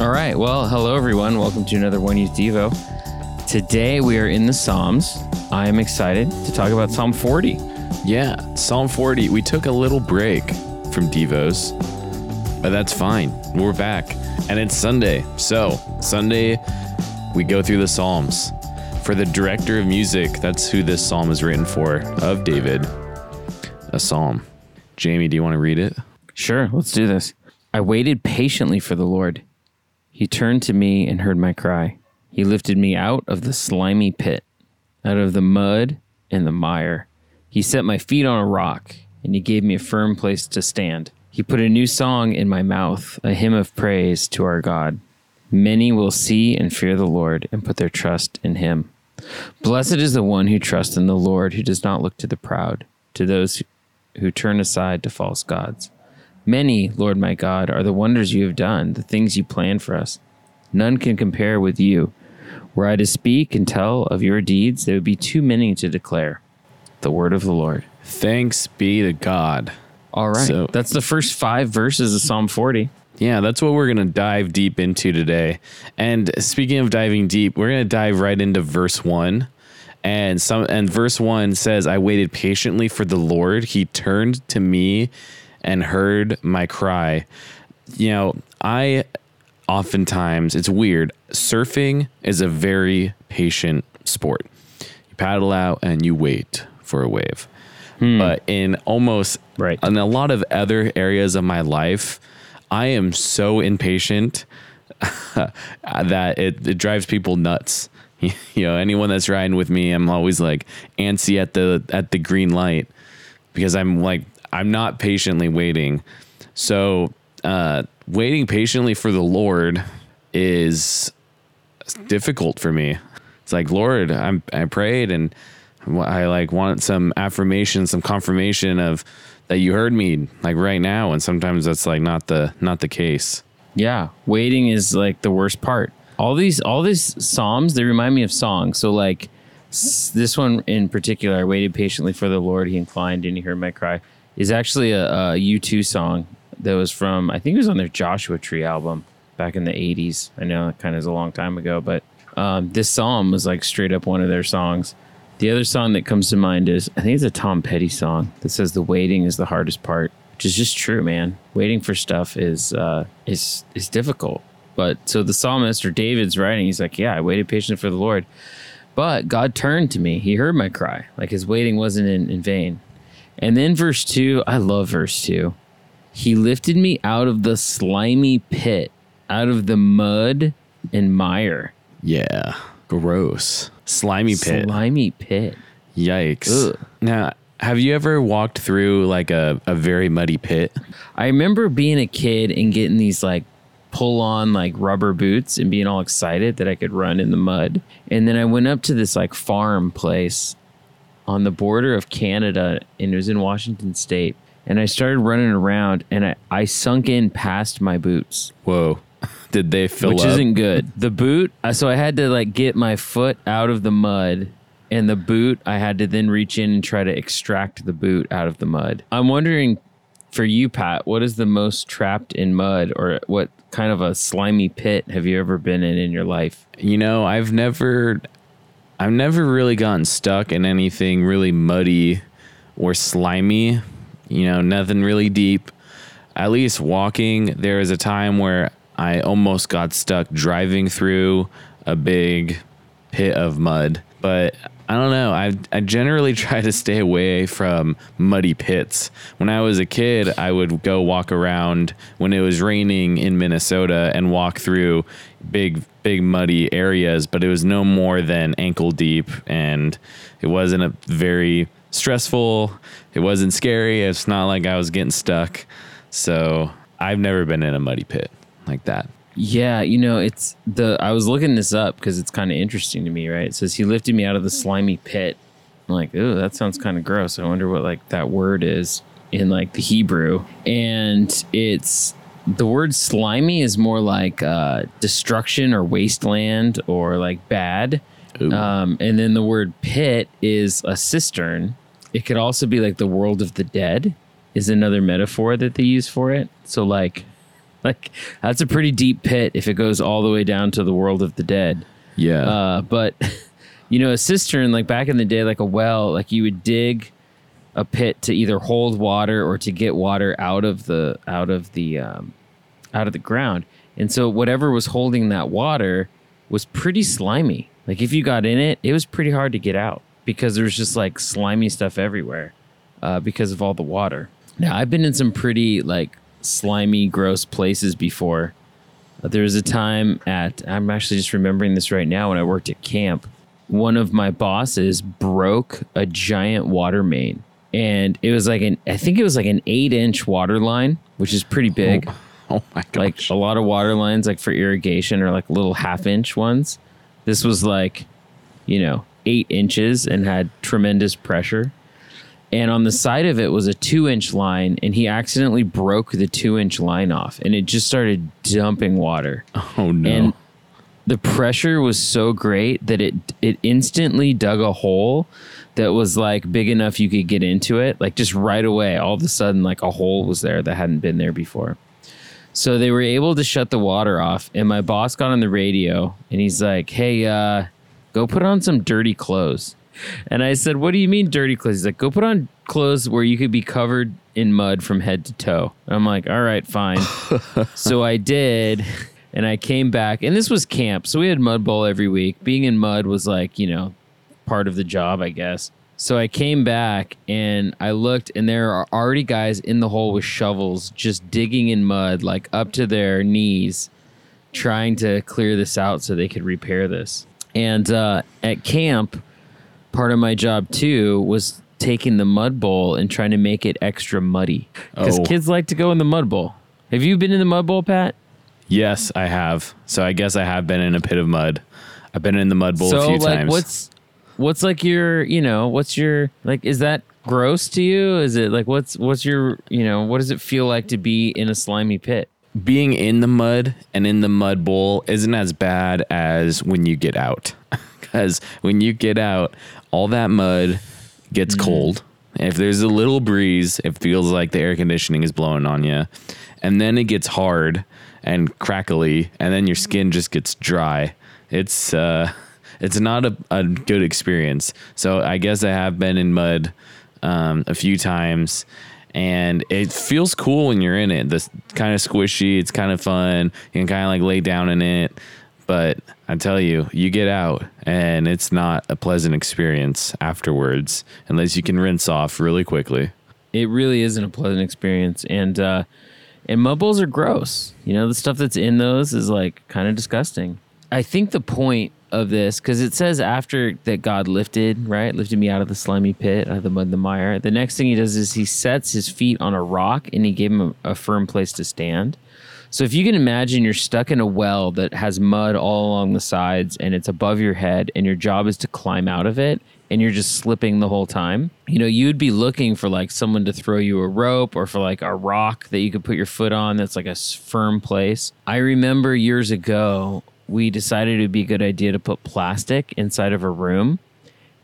All right. Well, hello, everyone. Welcome to another One Youth Devo. Today we are in the Psalms. I am excited to talk about Psalm 40. Yeah, Psalm 40. We took a little break from Devos, but that's fine. We're back. And it's Sunday. So, Sunday, we go through the Psalms. For the director of music, that's who this psalm is written for, of David, a psalm. Jamie, do you want to read it? Sure, let's do this. I waited patiently for the Lord. He turned to me and heard my cry. He lifted me out of the slimy pit, out of the mud and the mire. He set my feet on a rock, and he gave me a firm place to stand. He put a new song in my mouth, a hymn of praise to our God. Many will see and fear the Lord and put their trust in him. Blessed is the one who trusts in the Lord, who does not look to the proud, to those who turn aside to false gods. Many, Lord my God, are the wonders you have done, the things you planned for us. None can compare with you. Were I to speak and tell of your deeds, there would be too many to declare. The word of the Lord. Thanks be to God. All right. So- That's the first five verses of Psalm 40. Yeah, that's what we're going to dive deep into today. And speaking of diving deep, we're going to dive right into verse 1. And some and verse 1 says, "I waited patiently for the Lord. He turned to me and heard my cry." You know, I oftentimes it's weird. Surfing is a very patient sport. You paddle out and you wait for a wave. Hmm. But in almost Right. in a lot of other areas of my life, I am so impatient that it, it drives people nuts. You know, anyone that's riding with me, I'm always like antsy at the at the green light because I'm like I'm not patiently waiting. So uh, waiting patiently for the Lord is difficult for me. It's like Lord, I'm I prayed and I like want some affirmation, some confirmation of that you heard me like right now, and sometimes that's like not the not the case. Yeah, waiting is like the worst part. All these all these psalms they remind me of songs. So like this one in particular, I waited patiently for the Lord. He inclined and he heard my cry. Is actually a, a U2 song that was from I think it was on their Joshua Tree album back in the '80s. I know it kind of is a long time ago, but um, this psalm was like straight up one of their songs. The other song that comes to mind is I think it's a Tom Petty song that says the waiting is the hardest part, which is just true, man. Waiting for stuff is uh, is is difficult. But so the psalmist or David's writing, he's like, yeah, I waited patiently for the Lord, but God turned to me. He heard my cry. Like his waiting wasn't in, in vain. And then verse two, I love verse two. He lifted me out of the slimy pit, out of the mud and mire. Yeah, gross, slimy pit. Slimy pit. Yikes! Ugh. Now, have you ever walked through like a, a very muddy pit? I remember being a kid and getting these like pull on like rubber boots and being all excited that I could run in the mud. And then I went up to this like farm place on the border of Canada and it was in Washington state. And I started running around and I, I sunk in past my boots, Whoa! Did they fill up? which up? isn't good. The boot, uh, so I had to like get my foot out of the mud. And the boot, I had to then reach in and try to extract the boot out of the mud. I'm wondering for you, Pat, what is the most trapped in mud or what kind of a slimy pit have you ever been in in your life? You know, I've never, I've never really gotten stuck in anything really muddy or slimy. You know, nothing really deep. At least walking, there was a time where I almost got stuck driving through a big pit of mud. But I don't know. I I generally try to stay away from muddy pits. When I was a kid, I would go walk around when it was raining in Minnesota and walk through big big muddy areas, but it was no more than ankle deep and it wasn't a very stressful. It wasn't scary. It's not like I was getting stuck. So, I've never been in a muddy pit like that. Yeah, you know, it's the I was looking this up because it's kind of interesting to me, right? It says he lifted me out of the slimy pit. I'm like, oh, that sounds kind of gross. I wonder what like that word is in like the Hebrew. And it's the word slimy is more like uh, destruction or wasteland or like bad. Um, and then the word pit is a cistern. It could also be like the world of the dead is another metaphor that they use for it. So like like that's a pretty deep pit if it goes all the way down to the world of the dead. Yeah. Uh, but you know, a cistern like back in the day, like a well, like you would dig a pit to either hold water or to get water out of the out of the um, out of the ground. And so whatever was holding that water was pretty slimy. Like if you got in it, it was pretty hard to get out because there was just like slimy stuff everywhere uh, because of all the water. Now I've been in some pretty like slimy, gross places before. Uh, there was a time at I'm actually just remembering this right now when I worked at camp. One of my bosses broke a giant water main, and it was like an I think it was like an eight inch water line, which is pretty big oh my gosh. like a lot of water lines like for irrigation are like little half inch ones this was like you know eight inches and had tremendous pressure and on the side of it was a two inch line and he accidentally broke the two inch line off and it just started dumping water. Oh no. and the pressure was so great that it it instantly dug a hole that was like big enough you could get into it like just right away all of a sudden like a hole was there that hadn't been there before. So they were able to shut the water off and my boss got on the radio and he's like hey uh go put on some dirty clothes and i said what do you mean dirty clothes he's like go put on clothes where you could be covered in mud from head to toe and i'm like all right fine so I did, and I came back, and this was camp, so we had mud bowl every week. Being in mud was like you know part of the job, I guess. So I came back and I looked, and there are already guys in the hole with shovels just digging in mud, like up to their knees, trying to clear this out so they could repair this. And uh, at camp, part of my job too was taking the mud bowl and trying to make it extra muddy because Oh. kids like to go in the mud bowl. Have you been in the mud bowl, Pat? yes, I have. So I guess I have been in a pit of mud. I've been in the mud bowl a few like, times. what's what's like your you know what's your like is that gross to you? Is it like what's what's your you know what does it feel like to be in a slimy pit? being in the mud and in the mud bowl isn't as bad as when you get out. Because when you get out, all that mud gets cold. If there's a little breeze, it feels like the air conditioning is blowing on you. And then it gets hard and crackly, and then your skin just gets dry. It's uh, it's not a, a good experience. So I guess I have been in mud um, a few times, and it feels cool when you're in it. This kind of squishy. It's kind of fun. You can kind of like lay down in it. But I tell you, you get out and it's not a pleasant experience afterwards unless you can rinse off really quickly. It really isn't a pleasant experience, and uh, and mud are gross. You know the stuff that's in those is like kind of disgusting. I think the point of this because it says after that God lifted right lifted me out of the slimy pit out of the mud and the mire. The next thing he does is he sets his feet on a rock and he gave him a, a firm place to stand. So if you can imagine you're stuck in a well that has mud all along the sides and it's above your head and your job is to climb out of it and you're just slipping the whole time, you know, you'd be looking for like someone to throw you a rope or for like a rock that you could put your foot on that's like a firm place. I remember years ago we decided it would be a good idea to put plastic inside of a room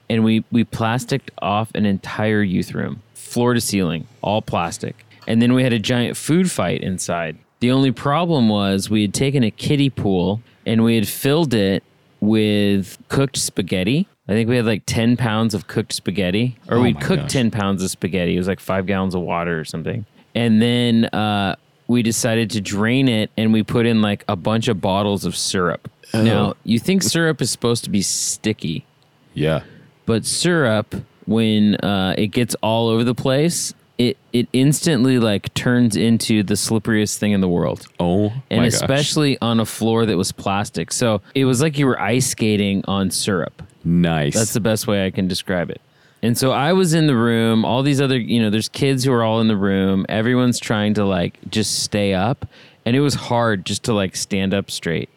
and we we plasticked off an entire youth room, floor to ceiling, all plastic. And then we had a giant food fight inside. The only problem was we had taken a kiddie pool and we had filled it with cooked spaghetti. I think we had like 10 pounds of cooked spaghetti, or Oh we'd cooked gosh. 10 pounds of spaghetti. It was like five gallons of water or something. And then uh, we decided to drain it and we put in like a bunch of bottles of syrup. Now, you think syrup is supposed to be sticky, Yeah. but syrup when uh, it gets all over the place it it instantly like turns into the slipperiest thing in the world. Oh, and my gosh. especially on a floor that was plastic. So it was like you were ice skating on syrup. Nice. that's the best way i can describe it. And so i was in the room all these other you know there's kids who are all in the room. Everyone's trying to like just stay up. And it was hard just to like stand up straight.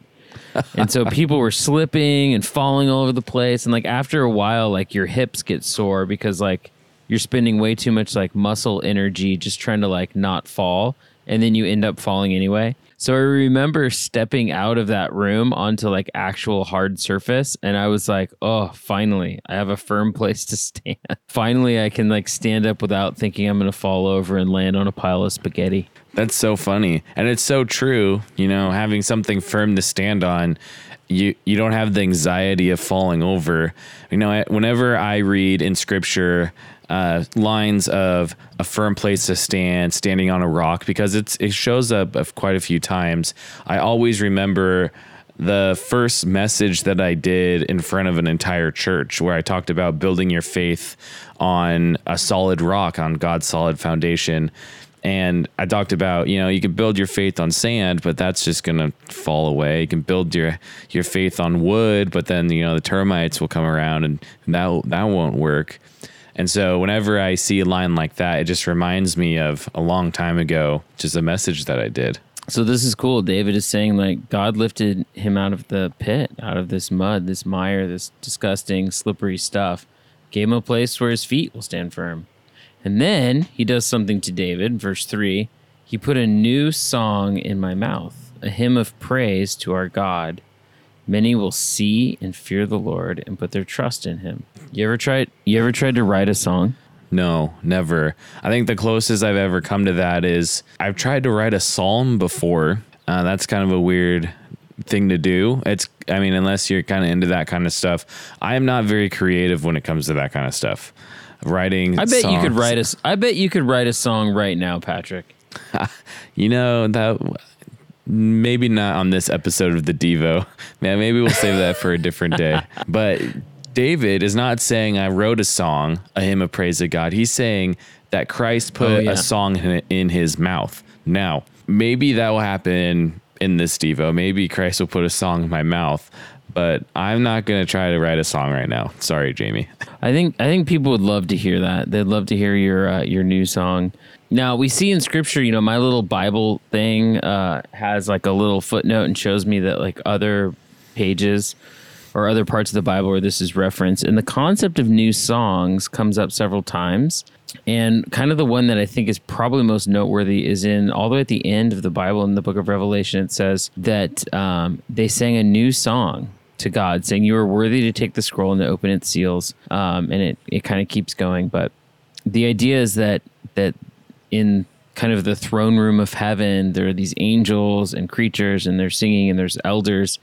And so people were slipping and falling all over the place. And like after a while like your hips get sore because like you're spending way too much like muscle energy just trying to like not fall and then you end up falling anyway so i remember stepping out of that room onto like actual hard surface and i was like oh finally i have a firm place to stand finally i can like stand up without thinking i'm gonna fall over and land on a pile of spaghetti That's so funny. And it's so true, you know, having something firm to stand on. You you don't have the anxiety of falling over. You know, whenever I read in scripture uh, lines of a firm place to stand, standing on a rock, because it's it shows up quite a few times. I always remember the first message that I did in front of an entire church where I talked about building your faith on a solid rock, on God's solid foundation. And I talked about, you know, you can build your faith on sand, but that's just gonna fall away. You can build your your faith on wood, but then you know the termites will come around and that that won't work. And so whenever I see a line like that, it just reminds me of a long time ago, just a message that I did. So this is cool. David is saying like God lifted him out of the pit, out of this mud, this mire, this disgusting, slippery stuff, gave him a place where his feet will stand firm. And then he does something to David, verse 3. He put a new song in my mouth, a hymn of praise to our God. Many will see and fear the Lord and put their trust in him. You ever tried you ever tried to write a song? No, never. I think the closest I've ever come to that is I've tried to write a psalm before. Uh, that's kind of a weird thing to do. It's, I mean, unless you're kind of into that kind of stuff. I am not very creative when it comes to that kind of stuff. Writing. I bet you could write a I bet you could write a song right now, Patrick. You know that maybe not on this episode of the Devo. Man, maybe we'll save that for a different day. But David is not saying I wrote a song, a hymn of praise to God. He's saying that Christ put Oh, yeah. a song in, in his mouth. Now, maybe that will happen in this Devo. Maybe Christ will put a song in my mouth. But I'm not gonna try to write a song right now. Sorry, Jamie. I think I think people would love to hear that. They'd love to hear your uh, your new song. Now we see in scripture, you know, my little Bible thing uh, has like a little footnote and shows me that like other pages or other parts of the Bible where this is referenced, and the concept of new songs comes up several times. And kind of the one that I think is probably most noteworthy is in all the way at the end of the Bible in the book of Revelation. It says that um, they sang a new song to God, saying, You are worthy to take the scroll and to open its seals. Um, and it, it kind of keeps going. But the idea is that that in kind of the throne room of heaven, there are these angels and creatures, and they're singing, and there's elders,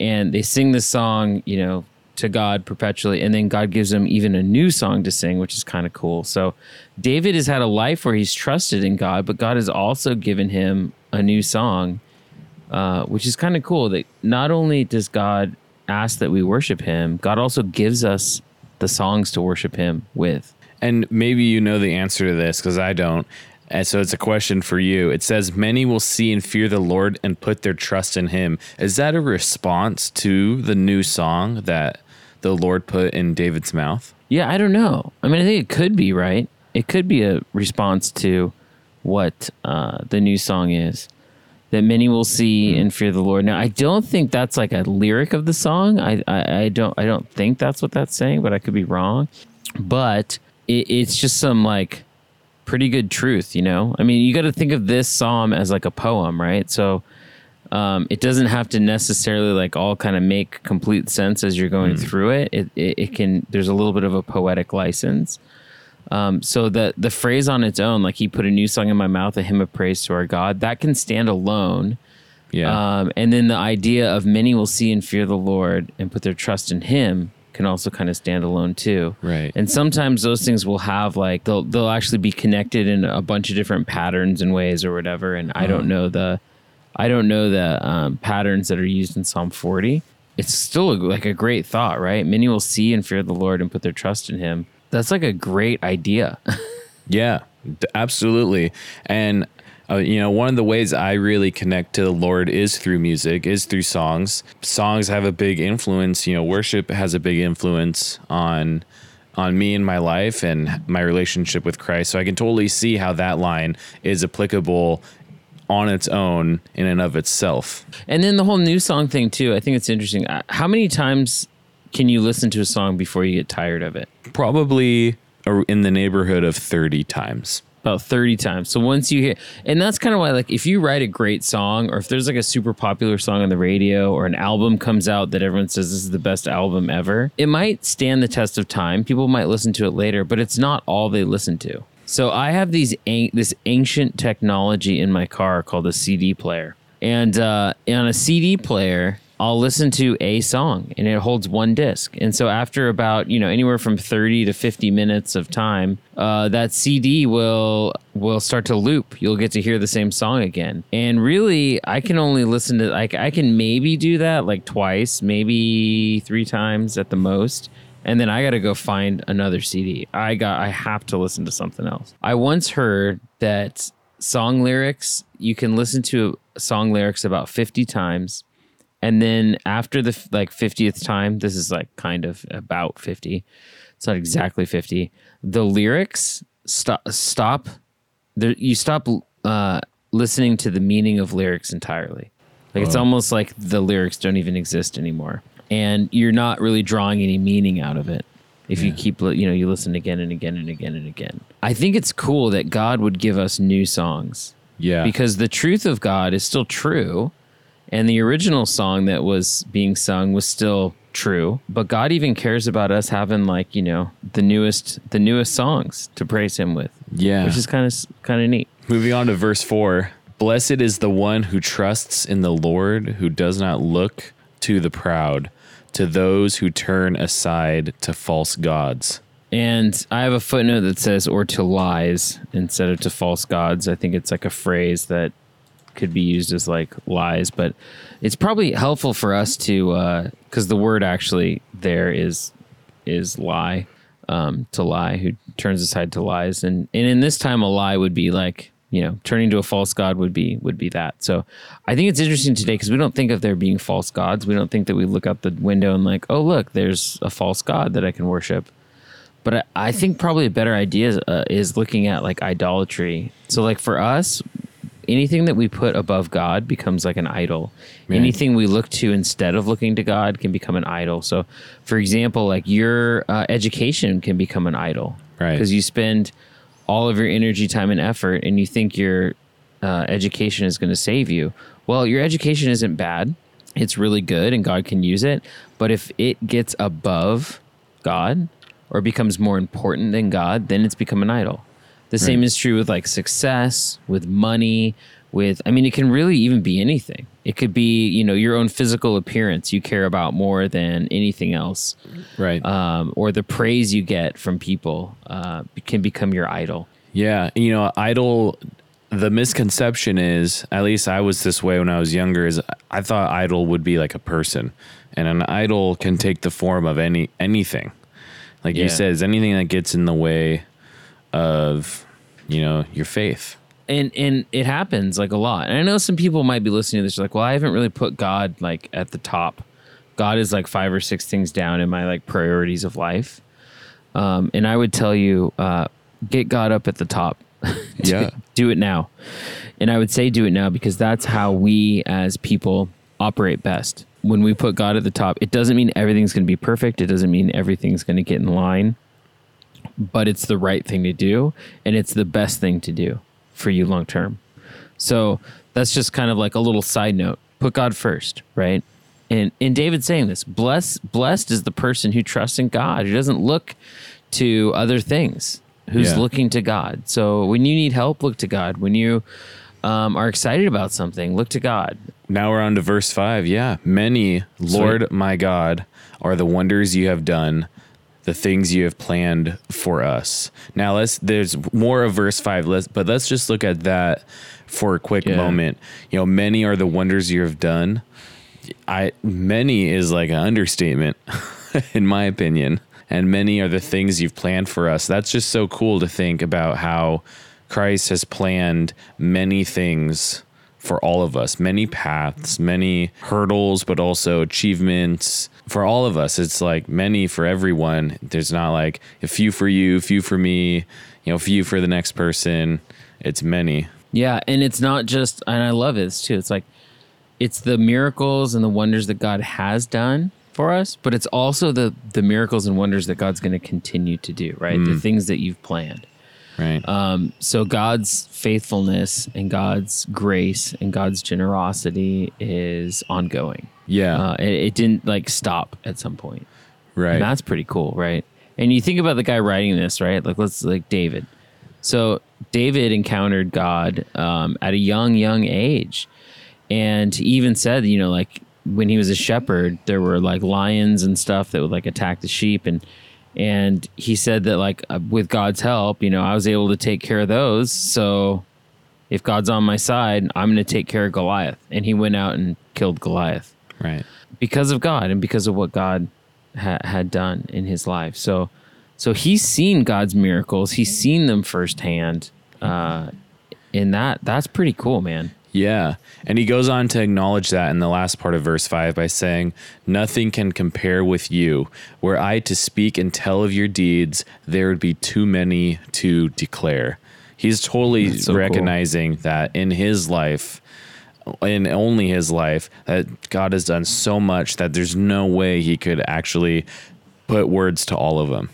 and they sing this song, you know, to God perpetually, and then God gives them even a new song to sing, which is kind of cool. So David has had a life where he's trusted in God, but God has also given him a new song, uh, which is kind of cool. That not only does God ask that we worship Him, God also gives us the songs to worship Him with. And maybe you know the answer to this because I don't. And so it's a question for you. It says, Many will see and fear the Lord and put their trust in him. Is that a response to the new song that the Lord put in David's mouth? Yeah, I don't know. I mean, I think it could be right. It could be a response to what uh, the new song is. That many will see and fear the Lord. Now, I don't think that's like a lyric of the song. I, I, I don't I don't think that's what that's saying, but I could be wrong. But it, it's just some like pretty good truth, you know. I mean, you got to think of this psalm as like a poem, right? So um, it doesn't have to necessarily like all kind of make complete sense as you're going through it. It, it. it can. There's a little bit of a poetic license. Um, so the the phrase on its own, like he put a new song in my mouth, a hymn of praise to our God, that can stand alone. Yeah. Um, and then the idea of many will see and fear the Lord and put their trust in Him can also kind of stand alone too. Right. And sometimes those things will have like they'll they'll actually be connected in a bunch of different patterns and ways or whatever. And I don't know the I don't know the um, patterns that are used in Psalm 40. It's still a, like a great thought, right? Many will see and fear the Lord and put their trust in Him. That's like a great idea. Yeah, absolutely. And uh, you know, one of the ways I really connect to the Lord is through music, is through songs. Songs have a big influence. You know, worship has a big influence on on me and my life and my relationship with Christ. So I can totally see how that line is applicable on its own in and of itself. And then the whole new song thing too. I think it's interesting. Uh, How many times can you listen to a song before you get tired of it? Probably in the neighborhood of 30 times. About 30 times. So once you hear, and that's kind of why, like, if you write a great song, or if there's like a super popular song on the radio, or an album comes out that everyone says this is the best album ever, it might stand the test of time. People might listen to it later, but it's not all they listen to. So I have these this ancient technology in my car called a CD player, and uh, on a CD player, I'll listen to a song, and it holds one disc. And so after about you know anywhere from thirty to fifty minutes of time, uh, that CD will will start to loop. You'll get to hear the same song again. And really, I can only listen to like I can maybe do that like twice, maybe three times at the most and then I got to go find another CD. I got I have to listen to something else. I once heard that song lyrics you can listen to song lyrics about 50 times and then after the like 50th time, this is like kind of about 50. It's not exactly 50. The lyrics stop stop there you stop uh listening to the meaning of lyrics entirely. Like it's almost like the lyrics don't even exist anymore and you're not really drawing any meaning out of it if you keep you know you listen again and again and again and again i think it's cool that god would give us new songs Yeah. because the truth of god is still true and the original song that was being sung was still true but god even cares about us having like you know the newest the newest songs to praise him with yeah. which is kind of kind of neat Moving on to verse 4 Blessed is the one who trusts in the Lord, who does not look to the proud, to those who turn aside to false gods. And I have a footnote that says or to lies instead of to false gods. I think it's like a phrase that could be used as like lies, but it's probably helpful for us to because the word actually there is is lie um, to lie who turns aside to lies. And and in this time a lie would be like you know turning to a false god would be would be that. So i think it's interesting today because we don't think of there being false gods. We don't think that we look out the window and like oh look there's a false god that i can worship. But I, I think probably a better idea is, uh, is looking at like idolatry. So like for us, anything that we put above God becomes like an idol. Anything we look to instead of looking to God can become an idol. So, for example, like your uh, education can become an idol, Right. Because you spend all of your energy, time, and effort, and you think your uh, education is going to save you. Well, your education isn't bad. It's really good, and God can use it. But if it gets above God or becomes more important than God, then it's become an idol. The same is true with like success, with money, with I mean it can really even be anything. It could be, you know, your own physical appearance you care about more than anything else. Right. Um, or the praise you get from people uh, can become your idol. Yeah, you know, idol. The misconception is, at least I was this way when I was younger, is I thought idol would be like a person, and an idol can take the form of any anything. Like Yeah. you said, is anything that gets in the way of, you know, your faith. and and it happens like a lot. And I know some people might be listening to this like, well, I haven't really put God like at the top. God is like five or six things down in my like priorities of life. Um, and I would tell you, uh, get God up at the top. Yeah. do it now. And I would say do it now because that's how we as people operate best. When we put God at the top, it doesn't mean everything's going to be perfect. It doesn't mean everything's going to get in line, but it's the right thing to do and it's the best thing to do for you long term. So that's just kind of like a little side note. Put God first, right? And and David's saying this, blessed blessed is the person who trusts in God, who doesn't look to other things, who's Yeah. looking to God. So when you need help, look to God. When you um, are excited about something, look to God. Now we're on to verse five. Yeah. Many, Lord my God, are the wonders you have done, the things you have planned for us. Now let's there's more of verse five. Let's but let's just look at that for a quick Yeah. moment. You know, many are the wonders you have done. I many is like an understatement, in my opinion. And many are the things you've planned for us. That's just so cool to think about how Christ has planned many things for all of us, many paths, many hurdles, but also achievements for all of us. It's like many for everyone. There's not like a few for you, few for me, you know, few for the next person. It's many. Yeah, and it's not just, and I love this too. It's like, it's the miracles and the wonders that God has done for us, but it's also the the miracles and wonders that God's going to continue to do. Right, the mm. things that you've planned. Right. Um, so God's faithfulness and God's grace and God's generosity is ongoing. yeah. Uh, it, it didn't like stop at some point. right. And that's pretty cool, right? And you think about the guy writing this, right? Like let's like David. So David encountered God um, at a young, young age, and he even said, you know, like when he was a shepherd, there were like lions and stuff that would like attack the sheep, and and he said that like uh, with God's help, you know, I was able to take care of those. So if God's on my side, I'm going to take care of Goliath, and he went out and killed Goliath Right. because of God and because of what God ha- had done in his life. So, so he's seen God's miracles. He's seen them firsthand. Uh, and that that's pretty cool, man. Yeah. And he goes on to acknowledge that in the last part of verse 5 by saying, Nothing can compare with you. Were I to speak and tell of your deeds, there would be too many to declare. He's totally so cool. recognizing that in his life, in only his life, that God has done so much that there's no way he could actually put words to all of them.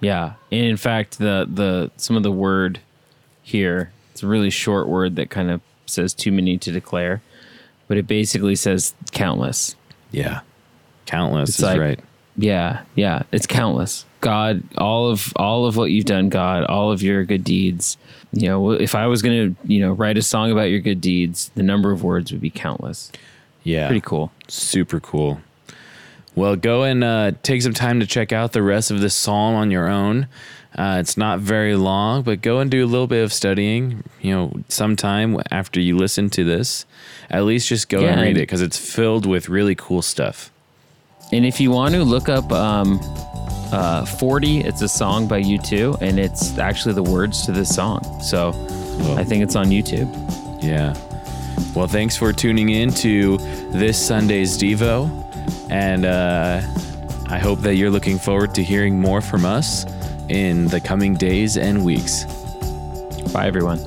Yeah. And in fact, the the some of the word here, it's a really short word that kind of says too many to declare, but it basically says countless. Yeah. Countless It's is like- right. Yeah, yeah, it's countless. God, all of all of what you've done, God, all of your good deeds. You know, if I was going to, you know, write a song about your good deeds, the number of words would be countless. Yeah. Pretty cool. Super cool. Well, go and uh, take some time to check out the rest of this psalm on your own. Uh, it's not very long, but go and do a little bit of studying. You know, sometime after you listen to this, at least just go and read and- it because it's filled with really cool stuff. And if you want to look up um, uh, 40, it's a song by U2, and it's actually the words to this song. So I think it's on YouTube. Yeah. Well, thanks for tuning in to this Sunday's Devo. And uh, I hope that you're looking forward to hearing more from us in the coming days and weeks. Bye, everyone.